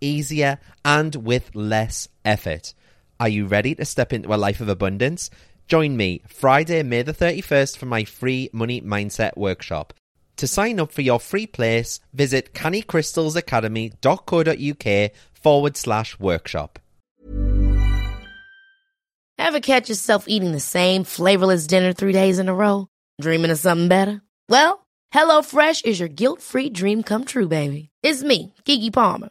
easier, and with less effort. Are you ready to step into a life of abundance? Join me Friday, May the 31st for my free Money Mindset Workshop. To sign up for your free place, visit cannycrystalsacademy.co.uk forward slash workshop. Ever catch yourself eating the same flavorless dinner three days in a row? Dreaming of something better? Well, HelloFresh is your guilt free dream come true, baby. It's me, Keke Palmer.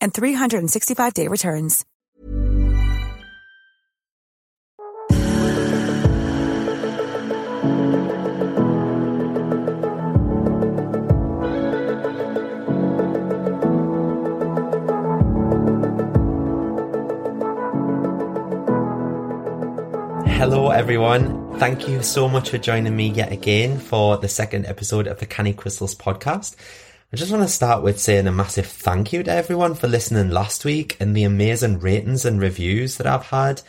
and 365-day returns. Hello, everyone. Thank you so much for joining me yet again for the second episode of the Canny Crystals podcast. I just want to start with saying a massive thank you to everyone for listening last week and the amazing ratings and reviews that I've had.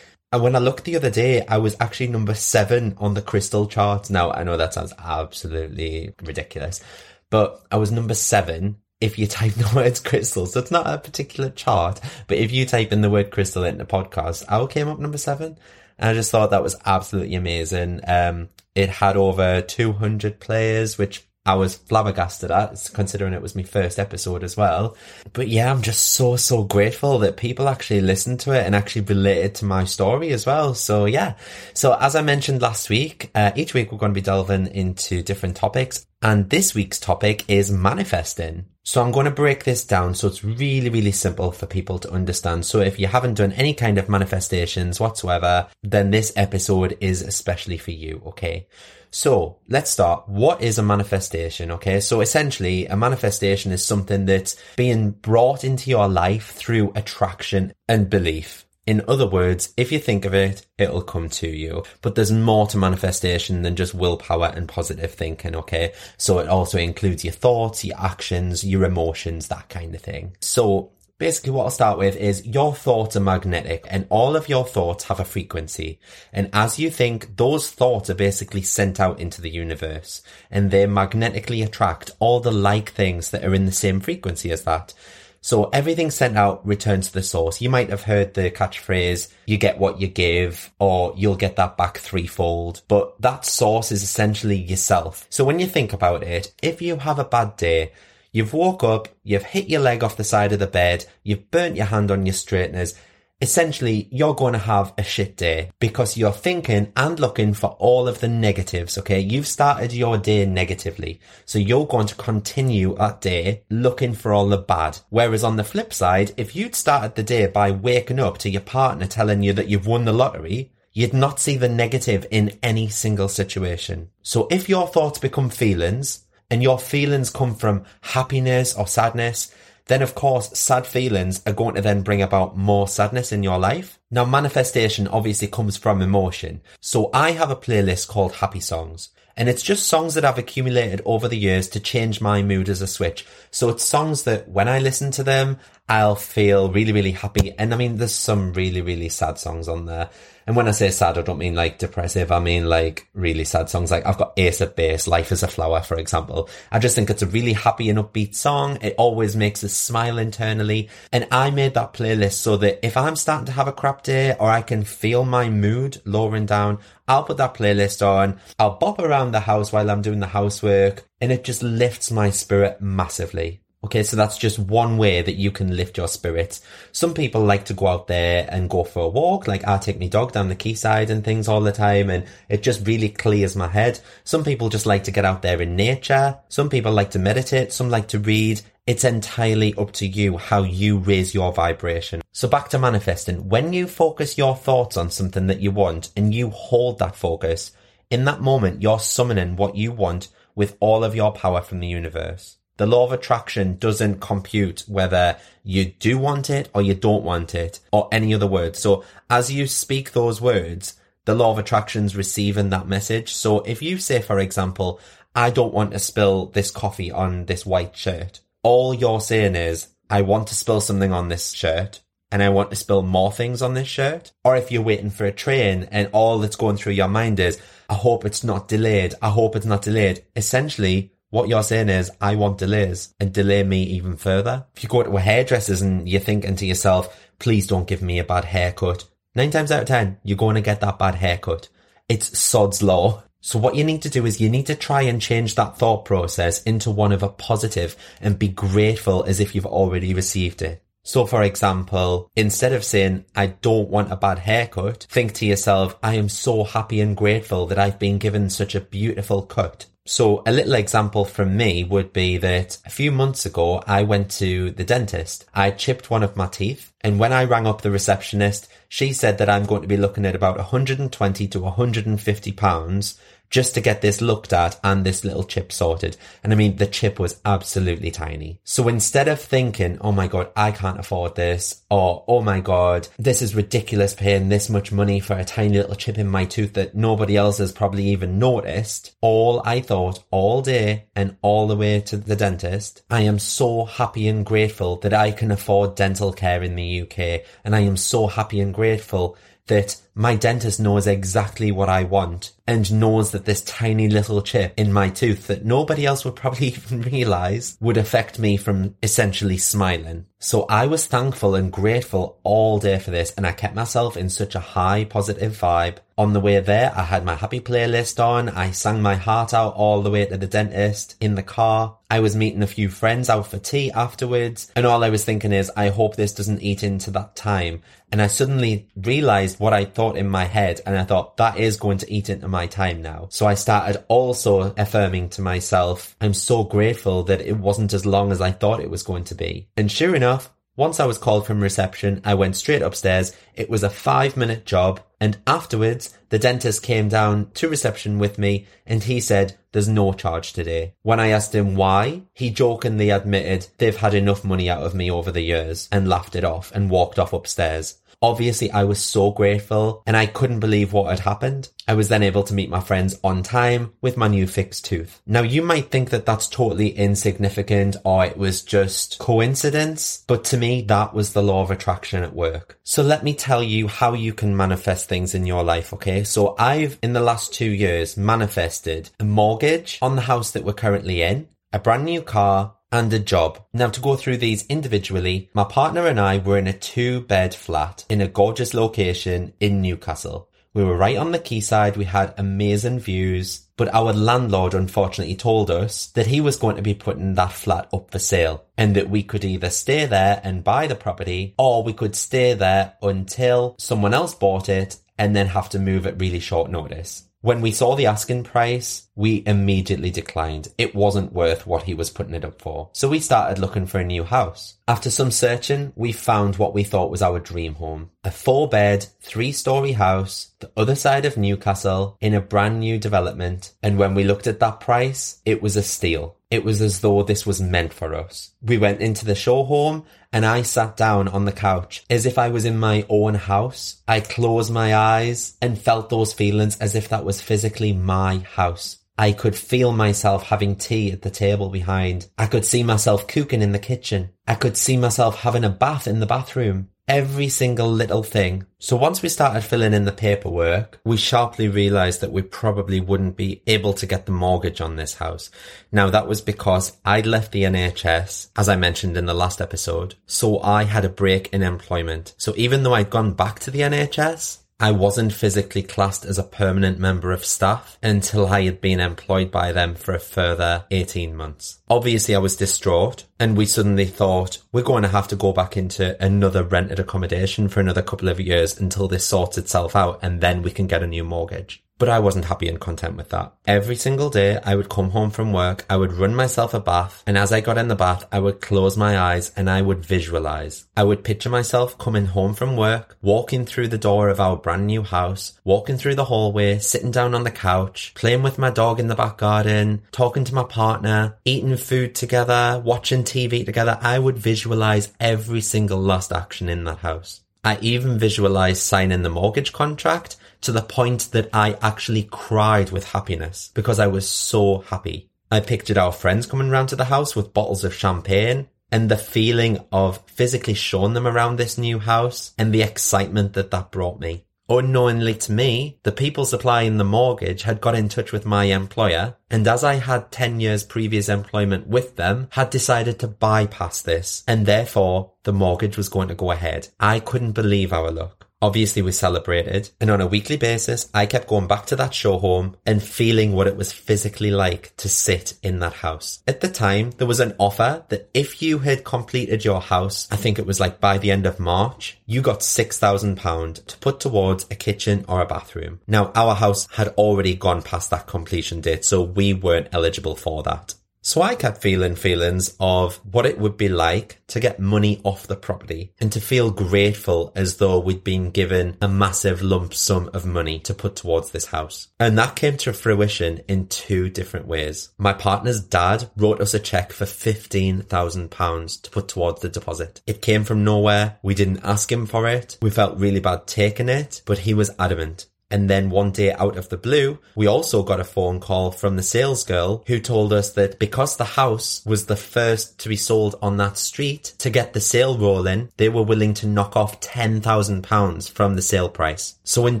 And when I looked the other day, I was actually number seven on the crystal chart. Now, I know that sounds absolutely ridiculous, but I was number seven if you type the words crystal. So it's not a particular chart, but if you type in the word crystal into podcast, I came up number seven. And I just thought that was absolutely amazing. Um, it had over 200 players, which I was flabbergasted at, considering it was my first episode as well. But yeah, I'm just so, so grateful that people actually listened to it and actually related to my story as well. So yeah. So as I mentioned last week, uh, each week we're going to be delving into different topics. And this week's topic is manifesting. So I'm going to break this down so it's really, really simple for people to understand. So if you haven't done any kind of manifestations whatsoever, then this episode is especially for you, okay? So let's start. What is a manifestation? Okay. So essentially a manifestation is something that's being brought into your life through attraction and belief. In other words, if you think of it, it'll come to you. But there's more to manifestation than just willpower and positive thinking, okay? So it also includes your thoughts, your actions, your emotions, that kind of thing. So Basically, what I'll start with is your thoughts are magnetic and all of your thoughts have a frequency. And as you think, those thoughts are basically sent out into the universe and they magnetically attract all the like things that are in the same frequency as that. So everything sent out returns to the source. You might have heard the catchphrase, you get what you give, or you'll get that back threefold. But that source is essentially yourself. So when you think about it, if you have a bad day, You've woke up, you've hit your leg off the side of the bed, you've burnt your hand on your straighteners. Essentially, you're going to have a shit day because you're thinking and looking for all of the negatives, okay? You've started your day negatively. So you're going to continue that day looking for all the bad. Whereas on the flip side, if you'd started the day by waking up to your partner telling you that you've won the lottery, you'd not see the negative in any single situation. So if your thoughts become feelings, and your feelings come from happiness or sadness, then of course sad feelings are going to then bring about more sadness in your life. Now manifestation obviously comes from emotion. So I have a playlist called Happy Songs. And it's just songs that I've accumulated over the years to change my mood as a switch. So it's songs that when I listen to them, I'll feel really, really happy. And I mean, there's some really, really sad songs on there. And when I say sad, I don't mean like depressive. I mean like really sad songs. Like I've got Ace of Base, Life is a Flower, for example. I just think it's a really happy and upbeat song. It always makes us smile internally. And I made that playlist so that if I'm starting to have a crap day or I can feel my mood lowering down, I'll put that playlist on. I'll bop around the house while I'm doing the housework and it just lifts my spirit massively. Okay, so that's just one way that you can lift your spirits. Some people like to go out there and go for a walk, like I take my dog down the quayside and things all the time, and it just really clears my head. Some people just like to get out there in nature. Some people like to meditate. Some like to read. It's entirely up to you how you raise your vibration. So back to manifesting. When you focus your thoughts on something that you want and you hold that focus, in that moment, you're summoning what you want with all of your power from the universe the law of attraction doesn't compute whether you do want it or you don't want it or any other word. So as you speak those words, the law of attraction's receiving that message. So if you say, for example, I don't want to spill this coffee on this white shirt, all you're saying is, I want to spill something on this shirt and I want to spill more things on this shirt. Or if you're waiting for a train and all that's going through your mind is, I hope it's not delayed. I hope it's not delayed. Essentially, what you're saying is, I want delays and delay me even further. If you go to a hairdresser's and you're thinking to yourself, please don't give me a bad haircut. Nine times out of ten, you're going to get that bad haircut. It's sod's law. So what you need to do is you need to try and change that thought process into one of a positive and be grateful as if you've already received it. So for example, instead of saying, I don't want a bad haircut, think to yourself, I am so happy and grateful that I've been given such a beautiful cut. So a little example from me would be that a few months ago, I went to the dentist. I chipped one of my teeth. And when I rang up the receptionist, she said that I'm going to be looking at about 120 to 150 pounds just to get this looked at and this little chip sorted. And I mean, the chip was absolutely tiny. So instead of thinking, oh my God, I can't afford this, or oh my God, this is ridiculous paying this much money for a tiny little chip in my tooth that nobody else has probably even noticed, all I thought all day and all the way to the dentist, I am so happy and grateful that I can afford dental care in the UK. And I am so happy and grateful that my dentist knows exactly what I want and knows that this tiny little chip in my tooth that nobody else would probably even realize would affect me from essentially smiling. So I was thankful and grateful all day for this and I kept myself in such a high positive vibe. On the way there, I had my happy playlist on. I sang my heart out all the way to the dentist in the car. I was meeting a few friends out for tea afterwards. And all I was thinking is, I hope this doesn't eat into that time. And I suddenly realized what I thought in my head and I thought that is going to eat into my time now. So I started also affirming to myself, I'm so grateful that it wasn't as long as I thought it was going to be. And sure enough, once I was called from reception, I went straight upstairs. It was a five minute job. And afterwards, the dentist came down to reception with me and he said, there's no charge today. When I asked him why, he jokingly admitted they've had enough money out of me over the years and laughed it off and walked off upstairs. Obviously, I was so grateful and I couldn't believe what had happened. I was then able to meet my friends on time with my new fixed tooth. Now, you might think that that's totally insignificant or it was just coincidence, but to me, that was the law of attraction at work. So let me tell you how you can manifest things in your life, okay? So I've, in the last two years, manifested a mortgage on the house that we're currently in, a brand new car, and a job. Now to go through these individually, my partner and I were in a two bed flat in a gorgeous location in Newcastle. We were right on the quayside, we had amazing views, but our landlord unfortunately told us that he was going to be putting that flat up for sale and that we could either stay there and buy the property or we could stay there until someone else bought it and then have to move at really short notice. When we saw the asking price, we immediately declined. It wasn't worth what he was putting it up for. So we started looking for a new house. After some searching, we found what we thought was our dream home. A four bed, three story house, the other side of Newcastle, in a brand new development. And when we looked at that price, it was a steal. It was as though this was meant for us. We went into the show home and I sat down on the couch as if I was in my own house. I closed my eyes and felt those feelings as if that was physically my house. I could feel myself having tea at the table behind. I could see myself cooking in the kitchen. I could see myself having a bath in the bathroom every single little thing. So once we started filling in the paperwork, we sharply realized that we probably wouldn't be able to get the mortgage on this house. Now that was because I'd left the NHS, as I mentioned in the last episode, so I had a break in employment. So even though I'd gone back to the NHS, I wasn't physically classed as a permanent member of staff until I had been employed by them for a further 18 months. Obviously, I was distraught and we suddenly thought we're going to have to go back into another rented accommodation for another couple of years until this sorts itself out and then we can get a new mortgage. But I wasn't happy and content with that. Every single day I would come home from work, I would run myself a bath, and as I got in the bath, I would close my eyes and I would visualize. I would picture myself coming home from work, walking through the door of our brand new house, walking through the hallway, sitting down on the couch, playing with my dog in the back garden, talking to my partner, eating food together, watching TV together. I would visualize every single last action in that house. I even visualized signing the mortgage contract to the point that I actually cried with happiness because I was so happy. I pictured our friends coming round to the house with bottles of champagne and the feeling of physically showing them around this new house and the excitement that that brought me. Unknowingly to me, the people supplying the mortgage had got in touch with my employer, and as I had 10 years previous employment with them, had decided to bypass this, and therefore the mortgage was going to go ahead. I couldn't believe our luck. Obviously we celebrated and on a weekly basis, I kept going back to that show home and feeling what it was physically like to sit in that house. At the time, there was an offer that if you had completed your house, I think it was like by the end of March, you got £6,000 to put towards a kitchen or a bathroom. Now our house had already gone past that completion date, so we weren't eligible for that. So I kept feeling feelings of what it would be like to get money off the property and to feel grateful as though we'd been given a massive lump sum of money to put towards this house. And that came to fruition in two different ways. My partner's dad wrote us a check for £15,000 to put towards the deposit. It came from nowhere. We didn't ask him for it. We felt really bad taking it, but he was adamant. And then one day out of the blue, we also got a phone call from the sales girl who told us that because the house was the first to be sold on that street to get the sale rolling, they were willing to knock off £10,000 from the sale price. So in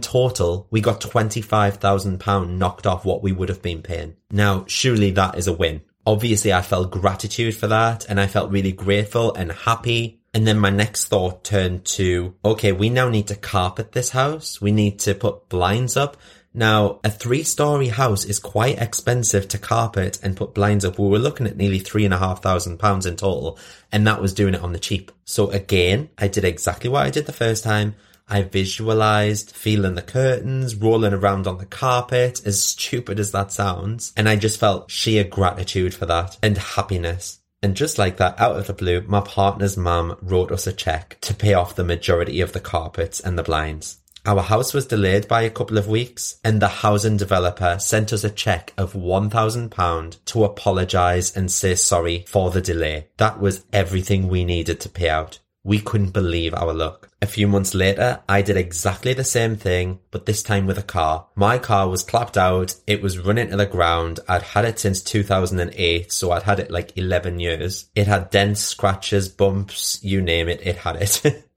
total, we got £25,000 knocked off what we would have been paying. Now, surely that is a win. Obviously, I felt gratitude for that and I felt really grateful and happy and then my next thought turned to, okay, we now need to carpet this house. We need to put blinds up. Now, a three story house is quite expensive to carpet and put blinds up. We were looking at nearly three and a half thousand pounds in total, and that was doing it on the cheap. So again, I did exactly what I did the first time. I visualized feeling the curtains, rolling around on the carpet, as stupid as that sounds. And I just felt sheer gratitude for that and happiness. And just like that, out of the blue, my partner's mum wrote us a check to pay off the majority of the carpets and the blinds. Our house was delayed by a couple of weeks, and the housing developer sent us a check of £1,000 to apologise and say sorry for the delay. That was everything we needed to pay out. We couldn't believe our luck. A few months later, I did exactly the same thing, but this time with a car. My car was clapped out, it was running to the ground. I'd had it since 2008, so I'd had it like 11 years. It had dents, scratches, bumps, you name it, it had it.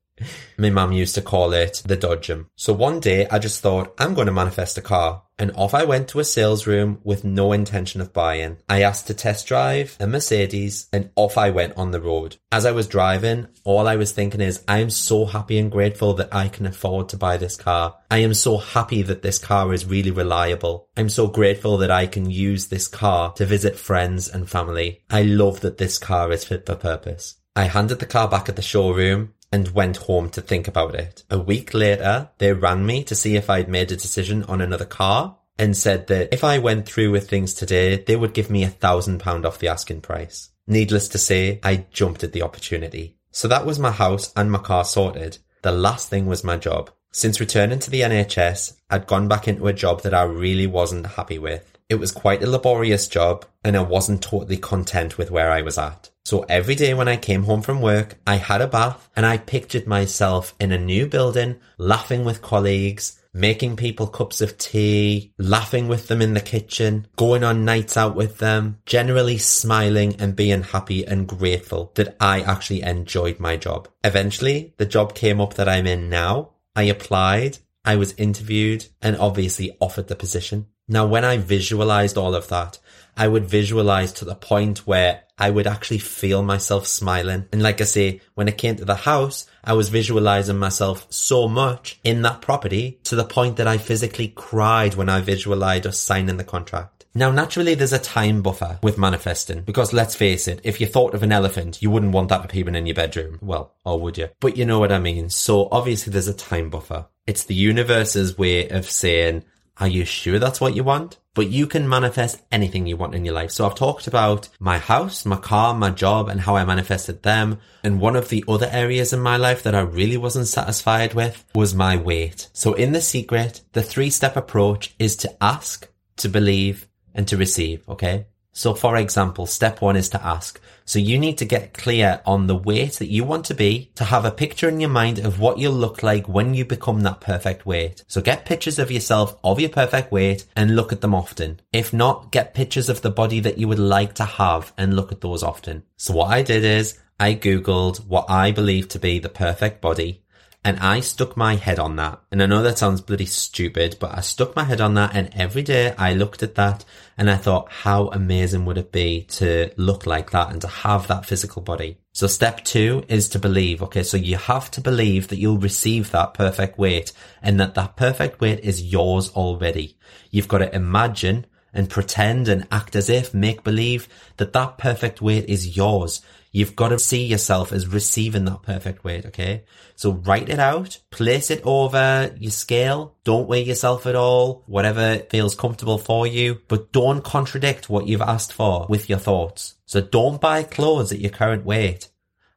My mum used to call it the dodgem. So one day I just thought, I'm going to manifest a car. And off I went to a sales room with no intention of buying. I asked to test drive a Mercedes and off I went on the road. As I was driving, all I was thinking is, I am so happy and grateful that I can afford to buy this car. I am so happy that this car is really reliable. I'm so grateful that I can use this car to visit friends and family. I love that this car is fit for purpose. I handed the car back at the showroom and went home to think about it. A week later, they rang me to see if I'd made a decision on another car and said that if I went through with things today, they would give me a thousand pound off the asking price. Needless to say, I jumped at the opportunity. So that was my house and my car sorted. The last thing was my job. Since returning to the NHS, I'd gone back into a job that I really wasn't happy with. It was quite a laborious job and I wasn't totally content with where I was at. So every day when I came home from work, I had a bath and I pictured myself in a new building, laughing with colleagues, making people cups of tea, laughing with them in the kitchen, going on nights out with them, generally smiling and being happy and grateful that I actually enjoyed my job. Eventually, the job came up that I'm in now. I applied, I was interviewed and obviously offered the position. Now, when I visualized all of that, I would visualize to the point where I would actually feel myself smiling. And like I say, when it came to the house, I was visualizing myself so much in that property to the point that I physically cried when I visualized us signing the contract. Now, naturally, there's a time buffer with manifesting because let's face it, if you thought of an elephant, you wouldn't want that appearing in your bedroom. Well, or would you? But you know what I mean. So obviously there's a time buffer. It's the universe's way of saying, are you sure that's what you want? But you can manifest anything you want in your life. So I've talked about my house, my car, my job and how I manifested them. And one of the other areas in my life that I really wasn't satisfied with was my weight. So in the secret, the three step approach is to ask, to believe and to receive. Okay. So for example, step one is to ask. So you need to get clear on the weight that you want to be to have a picture in your mind of what you'll look like when you become that perfect weight. So get pictures of yourself of your perfect weight and look at them often. If not, get pictures of the body that you would like to have and look at those often. So what I did is I Googled what I believe to be the perfect body and I stuck my head on that. And I know that sounds bloody stupid, but I stuck my head on that and every day I looked at that and I thought, how amazing would it be to look like that and to have that physical body? So step two is to believe. Okay. So you have to believe that you'll receive that perfect weight and that that perfect weight is yours already. You've got to imagine and pretend and act as if make believe that that perfect weight is yours. You've got to see yourself as receiving that perfect weight, okay? So write it out, place it over your scale. Don't weigh yourself at all, whatever feels comfortable for you, but don't contradict what you've asked for with your thoughts. So don't buy clothes at your current weight.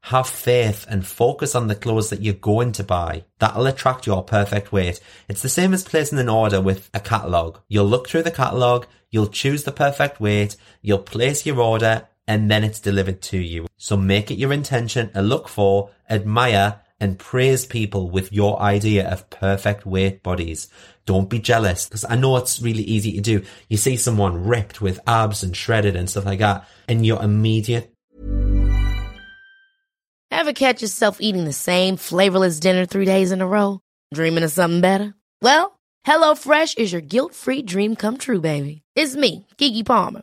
Have faith and focus on the clothes that you're going to buy. That'll attract your perfect weight. It's the same as placing an order with a catalogue. You'll look through the catalogue, you'll choose the perfect weight, you'll place your order, and then it's delivered to you. So make it your intention to look for, admire, and praise people with your idea of perfect weight bodies. Don't be jealous because I know it's really easy to do. You see someone ripped with abs and shredded and stuff like that and your immediate. Ever catch yourself eating the same flavorless dinner three days in a row? Dreaming of something better? Well, HelloFresh is your guilt-free dream come true, baby. It's me, Keke Palmer.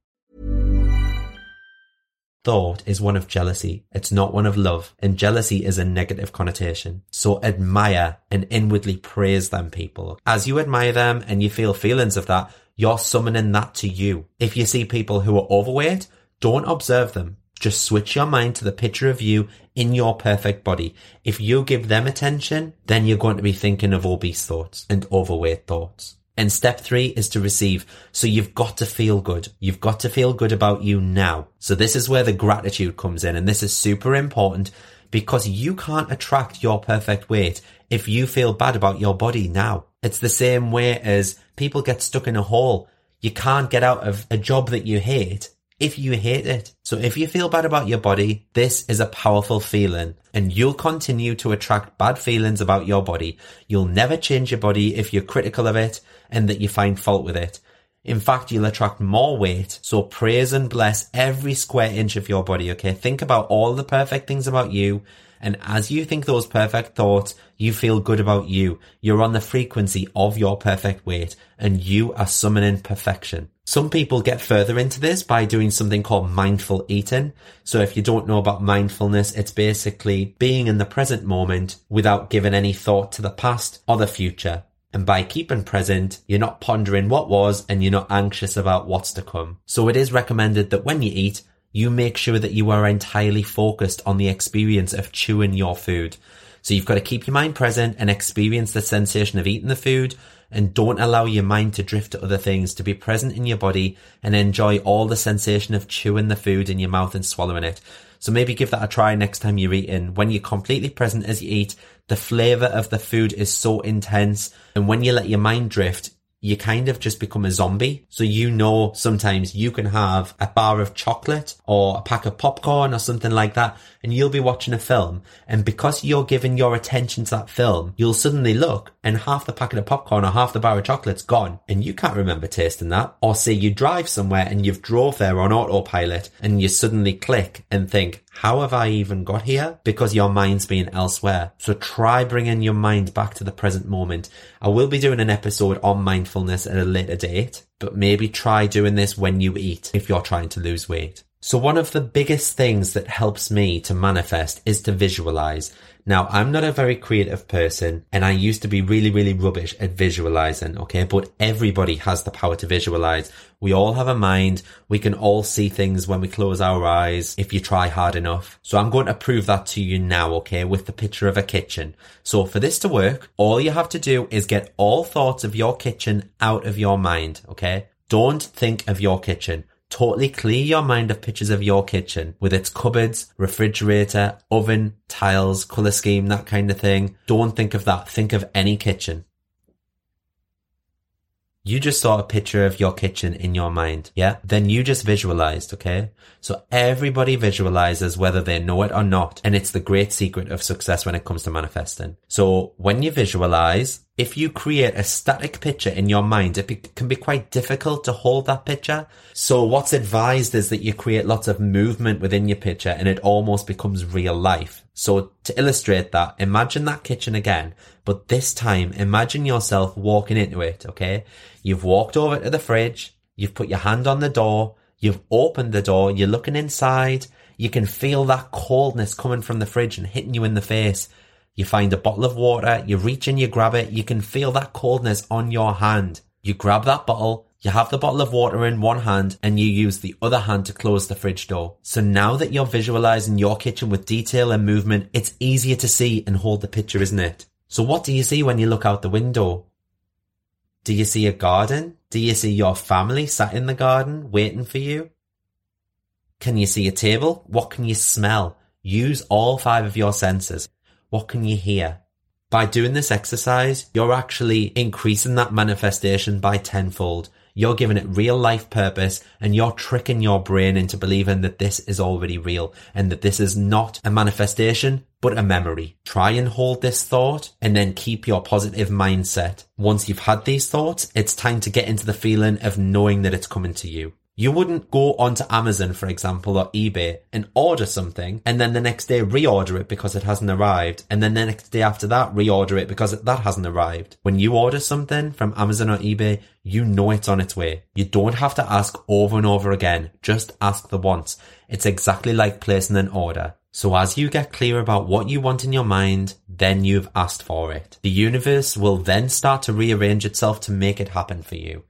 Thought is one of jealousy. It's not one of love. And jealousy is a negative connotation. So admire and inwardly praise them people. As you admire them and you feel feelings of that, you're summoning that to you. If you see people who are overweight, don't observe them. Just switch your mind to the picture of you in your perfect body. If you give them attention, then you're going to be thinking of obese thoughts and overweight thoughts. And step three is to receive. So you've got to feel good. You've got to feel good about you now. So this is where the gratitude comes in. And this is super important because you can't attract your perfect weight if you feel bad about your body now. It's the same way as people get stuck in a hole. You can't get out of a job that you hate if you hate it. So if you feel bad about your body, this is a powerful feeling and you'll continue to attract bad feelings about your body. You'll never change your body if you're critical of it and that you find fault with it. In fact, you'll attract more weight. So praise and bless every square inch of your body. Okay. Think about all the perfect things about you. And as you think those perfect thoughts, you feel good about you. You're on the frequency of your perfect weight and you are summoning perfection. Some people get further into this by doing something called mindful eating. So if you don't know about mindfulness, it's basically being in the present moment without giving any thought to the past or the future. And by keeping present, you're not pondering what was and you're not anxious about what's to come. So it is recommended that when you eat, you make sure that you are entirely focused on the experience of chewing your food. So you've got to keep your mind present and experience the sensation of eating the food and don't allow your mind to drift to other things, to be present in your body and enjoy all the sensation of chewing the food in your mouth and swallowing it. So maybe give that a try next time you're eating. When you're completely present as you eat, the flavor of the food is so intense. And when you let your mind drift, you kind of just become a zombie. So you know sometimes you can have a bar of chocolate or a pack of popcorn or something like that and you'll be watching a film and because you're giving your attention to that film, you'll suddenly look and half the packet of popcorn or half the bar of chocolate's gone and you can't remember tasting that. Or say you drive somewhere and you've drove there on autopilot and you suddenly click and think, how have I even got here? Because your mind's been elsewhere. So try bringing your mind back to the present moment. I will be doing an episode on mindfulness at a later date, but maybe try doing this when you eat if you're trying to lose weight. So one of the biggest things that helps me to manifest is to visualize. Now, I'm not a very creative person and I used to be really, really rubbish at visualizing, okay? But everybody has the power to visualize. We all have a mind. We can all see things when we close our eyes if you try hard enough. So I'm going to prove that to you now, okay? With the picture of a kitchen. So for this to work, all you have to do is get all thoughts of your kitchen out of your mind, okay? Don't think of your kitchen. Totally clear your mind of pictures of your kitchen with its cupboards, refrigerator, oven, tiles, colour scheme, that kind of thing. Don't think of that. Think of any kitchen. You just saw a picture of your kitchen in your mind. Yeah. Then you just visualized. Okay. So everybody visualizes whether they know it or not. And it's the great secret of success when it comes to manifesting. So when you visualize, if you create a static picture in your mind, it be- can be quite difficult to hold that picture. So what's advised is that you create lots of movement within your picture and it almost becomes real life. So to illustrate that, imagine that kitchen again, but this time imagine yourself walking into it, okay? You've walked over to the fridge, you've put your hand on the door, you've opened the door, you're looking inside, you can feel that coldness coming from the fridge and hitting you in the face. You find a bottle of water, you reach in, you grab it, you can feel that coldness on your hand. You grab that bottle, you have the bottle of water in one hand and you use the other hand to close the fridge door. So now that you're visualizing your kitchen with detail and movement, it's easier to see and hold the picture, isn't it? So what do you see when you look out the window? Do you see a garden? Do you see your family sat in the garden waiting for you? Can you see a table? What can you smell? Use all five of your senses. What can you hear? By doing this exercise, you're actually increasing that manifestation by tenfold. You're giving it real life purpose and you're tricking your brain into believing that this is already real and that this is not a manifestation, but a memory. Try and hold this thought and then keep your positive mindset. Once you've had these thoughts, it's time to get into the feeling of knowing that it's coming to you. You wouldn't go onto Amazon, for example, or eBay and order something and then the next day reorder it because it hasn't arrived. And then the next day after that, reorder it because that hasn't arrived. When you order something from Amazon or eBay, you know it's on its way. You don't have to ask over and over again. Just ask the once. It's exactly like placing an order. So as you get clear about what you want in your mind, then you've asked for it. The universe will then start to rearrange itself to make it happen for you.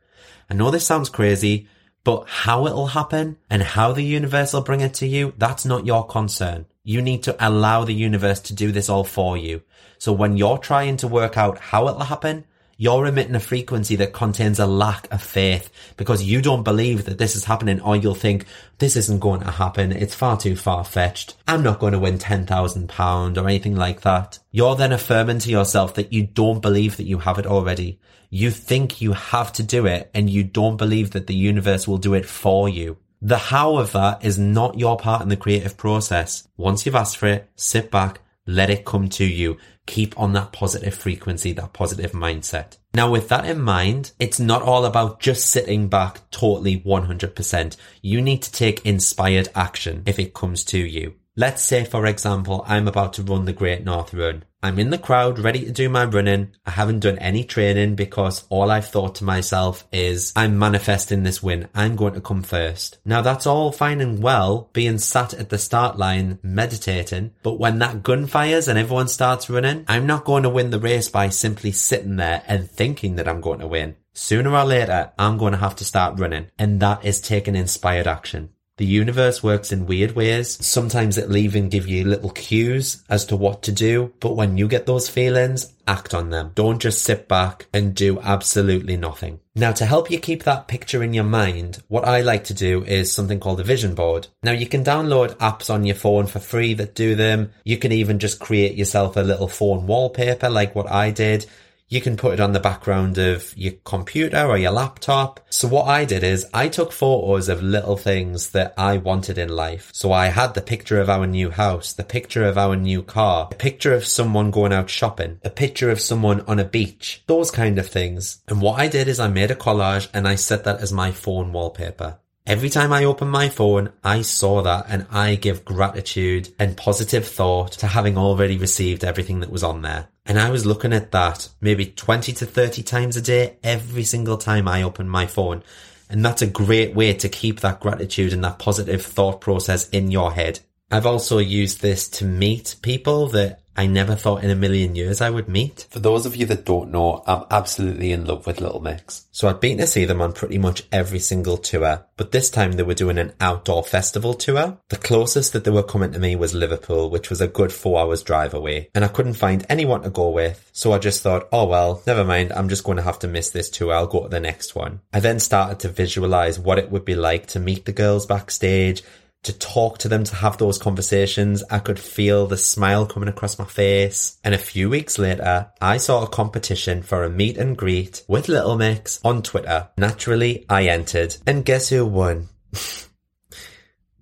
I know this sounds crazy, but how it'll happen and how the universe will bring it to you, that's not your concern. You need to allow the universe to do this all for you. So when you're trying to work out how it'll happen, you're emitting a frequency that contains a lack of faith because you don't believe that this is happening or you'll think this isn't going to happen. It's far too far fetched. I'm not going to win £10,000 or anything like that. You're then affirming to yourself that you don't believe that you have it already. You think you have to do it and you don't believe that the universe will do it for you. The how of that is not your part in the creative process. Once you've asked for it, sit back, let it come to you. Keep on that positive frequency, that positive mindset. Now, with that in mind, it's not all about just sitting back totally 100%. You need to take inspired action if it comes to you. Let's say, for example, I'm about to run the Great North Run. I'm in the crowd ready to do my running. I haven't done any training because all I've thought to myself is I'm manifesting this win. I'm going to come first. Now that's all fine and well being sat at the start line meditating, but when that gun fires and everyone starts running, I'm not going to win the race by simply sitting there and thinking that I'm going to win. Sooner or later, I'm going to have to start running and that is taking inspired action. The universe works in weird ways. Sometimes it'll even give you little cues as to what to do. But when you get those feelings, act on them. Don't just sit back and do absolutely nothing. Now, to help you keep that picture in your mind, what I like to do is something called a vision board. Now, you can download apps on your phone for free that do them. You can even just create yourself a little phone wallpaper like what I did. You can put it on the background of your computer or your laptop. So what I did is I took photos of little things that I wanted in life. So I had the picture of our new house, the picture of our new car, a picture of someone going out shopping, a picture of someone on a beach, those kind of things. And what I did is I made a collage and I set that as my phone wallpaper. Every time I open my phone, I saw that and I give gratitude and positive thought to having already received everything that was on there. And I was looking at that maybe 20 to 30 times a day, every single time I open my phone. And that's a great way to keep that gratitude and that positive thought process in your head. I've also used this to meet people that I never thought in a million years I would meet. For those of you that don't know, I'm absolutely in love with Little Mix. So I've been to see them on pretty much every single tour, but this time they were doing an outdoor festival tour. The closest that they were coming to me was Liverpool, which was a good four hours drive away, and I couldn't find anyone to go with, so I just thought, oh well, never mind, I'm just going to have to miss this tour, I'll go to the next one. I then started to visualize what it would be like to meet the girls backstage, to talk to them, to have those conversations. I could feel the smile coming across my face. And a few weeks later, I saw a competition for a meet and greet with Little Mix on Twitter. Naturally, I entered. And guess who won?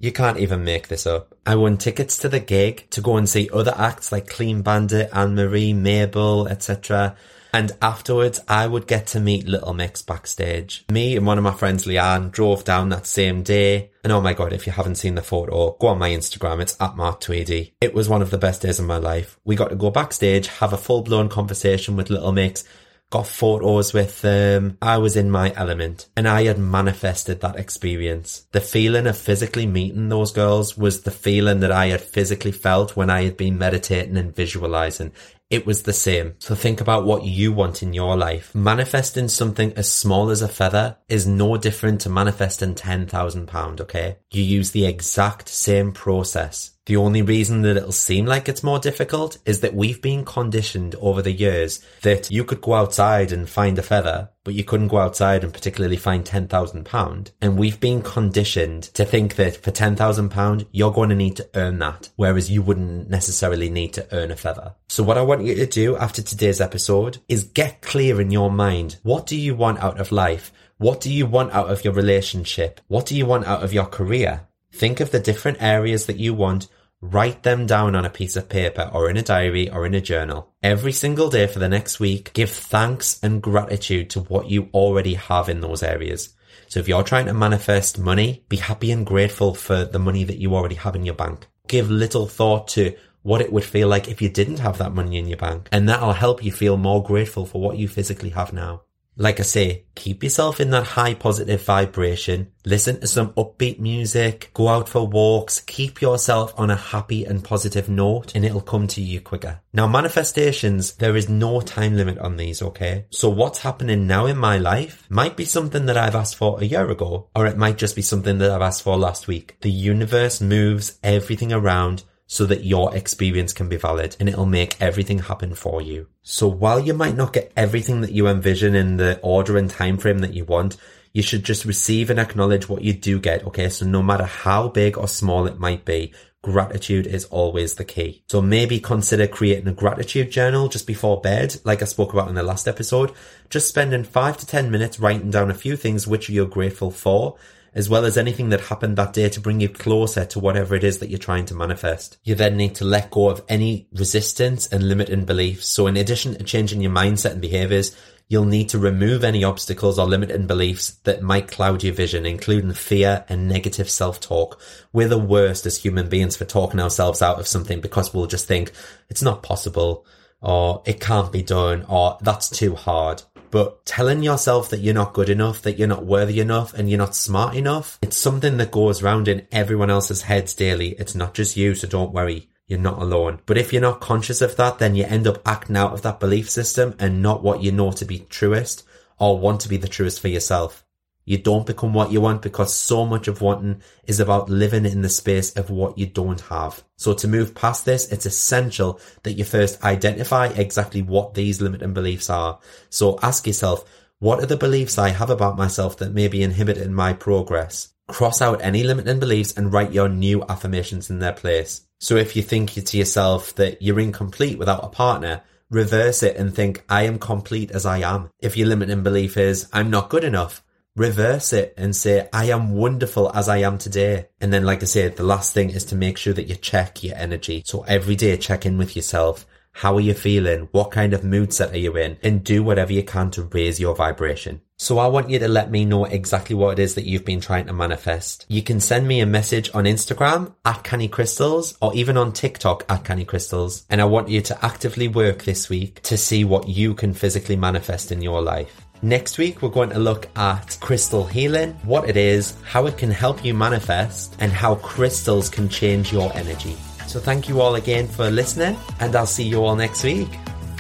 You can't even make this up. I won tickets to the gig to go and see other acts like Clean Bandit, Anne Marie, Mabel, etc. And afterwards, I would get to meet Little Mix backstage. Me and one of my friends, Leanne, drove down that same day. And oh my god, if you haven't seen the photo, go on my Instagram. It's at Mart Tweedy. It was one of the best days of my life. We got to go backstage, have a full blown conversation with Little Mix, got photos with them. I was in my element and I had manifested that experience. The feeling of physically meeting those girls was the feeling that I had physically felt when I had been meditating and visualizing. It was the same. So think about what you want in your life. Manifesting something as small as a feather is no different to manifesting £10,000, okay? You use the exact same process. The only reason that it'll seem like it's more difficult is that we've been conditioned over the years that you could go outside and find a feather but you couldn't go outside and particularly find £10,000. And we've been conditioned to think that for £10,000, you're going to need to earn that, whereas you wouldn't necessarily need to earn a feather. So what I want you to do after today's episode is get clear in your mind. What do you want out of life? What do you want out of your relationship? What do you want out of your career? Think of the different areas that you want Write them down on a piece of paper or in a diary or in a journal. Every single day for the next week, give thanks and gratitude to what you already have in those areas. So if you're trying to manifest money, be happy and grateful for the money that you already have in your bank. Give little thought to what it would feel like if you didn't have that money in your bank. And that'll help you feel more grateful for what you physically have now. Like I say, keep yourself in that high positive vibration. Listen to some upbeat music, go out for walks, keep yourself on a happy and positive note and it'll come to you quicker. Now manifestations, there is no time limit on these, okay? So what's happening now in my life might be something that I've asked for a year ago, or it might just be something that I've asked for last week. The universe moves everything around so that your experience can be valid and it'll make everything happen for you. So while you might not get everything that you envision in the order and time frame that you want, you should just receive and acknowledge what you do get. Okay. So no matter how big or small it might be, gratitude is always the key. So maybe consider creating a gratitude journal just before bed, like I spoke about in the last episode. Just spending five to 10 minutes writing down a few things which you're grateful for as well as anything that happened that day to bring you closer to whatever it is that you're trying to manifest. You then need to let go of any resistance and limiting beliefs. So in addition to changing your mindset and behaviors, you'll need to remove any obstacles or limiting beliefs that might cloud your vision, including fear and negative self-talk. We're the worst as human beings for talking ourselves out of something because we'll just think it's not possible or it can't be done or that's too hard. But telling yourself that you're not good enough, that you're not worthy enough, and you're not smart enough, it's something that goes around in everyone else's heads daily. It's not just you, so don't worry. You're not alone. But if you're not conscious of that, then you end up acting out of that belief system and not what you know to be truest or want to be the truest for yourself. You don't become what you want because so much of wanting is about living in the space of what you don't have. So to move past this, it's essential that you first identify exactly what these limiting beliefs are. So ask yourself, what are the beliefs I have about myself that may be inhibiting my progress? Cross out any limiting beliefs and write your new affirmations in their place. So if you think to yourself that you're incomplete without a partner, reverse it and think, I am complete as I am. If your limiting belief is, I'm not good enough, reverse it and say, I am wonderful as I am today. And then, like I said, the last thing is to make sure that you check your energy. So every day check in with yourself. How are you feeling? What kind of mood set are you in? And do whatever you can to raise your vibration. So I want you to let me know exactly what it is that you've been trying to manifest. You can send me a message on Instagram at Canny Crystals or even on TikTok at Canny Crystals. And I want you to actively work this week to see what you can physically manifest in your life. Next week, we're going to look at crystal healing, what it is, how it can help you manifest, and how crystals can change your energy. So, thank you all again for listening, and I'll see you all next week.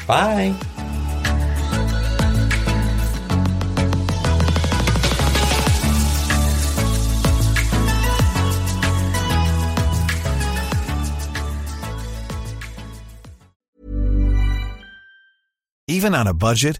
Bye. Even on a budget,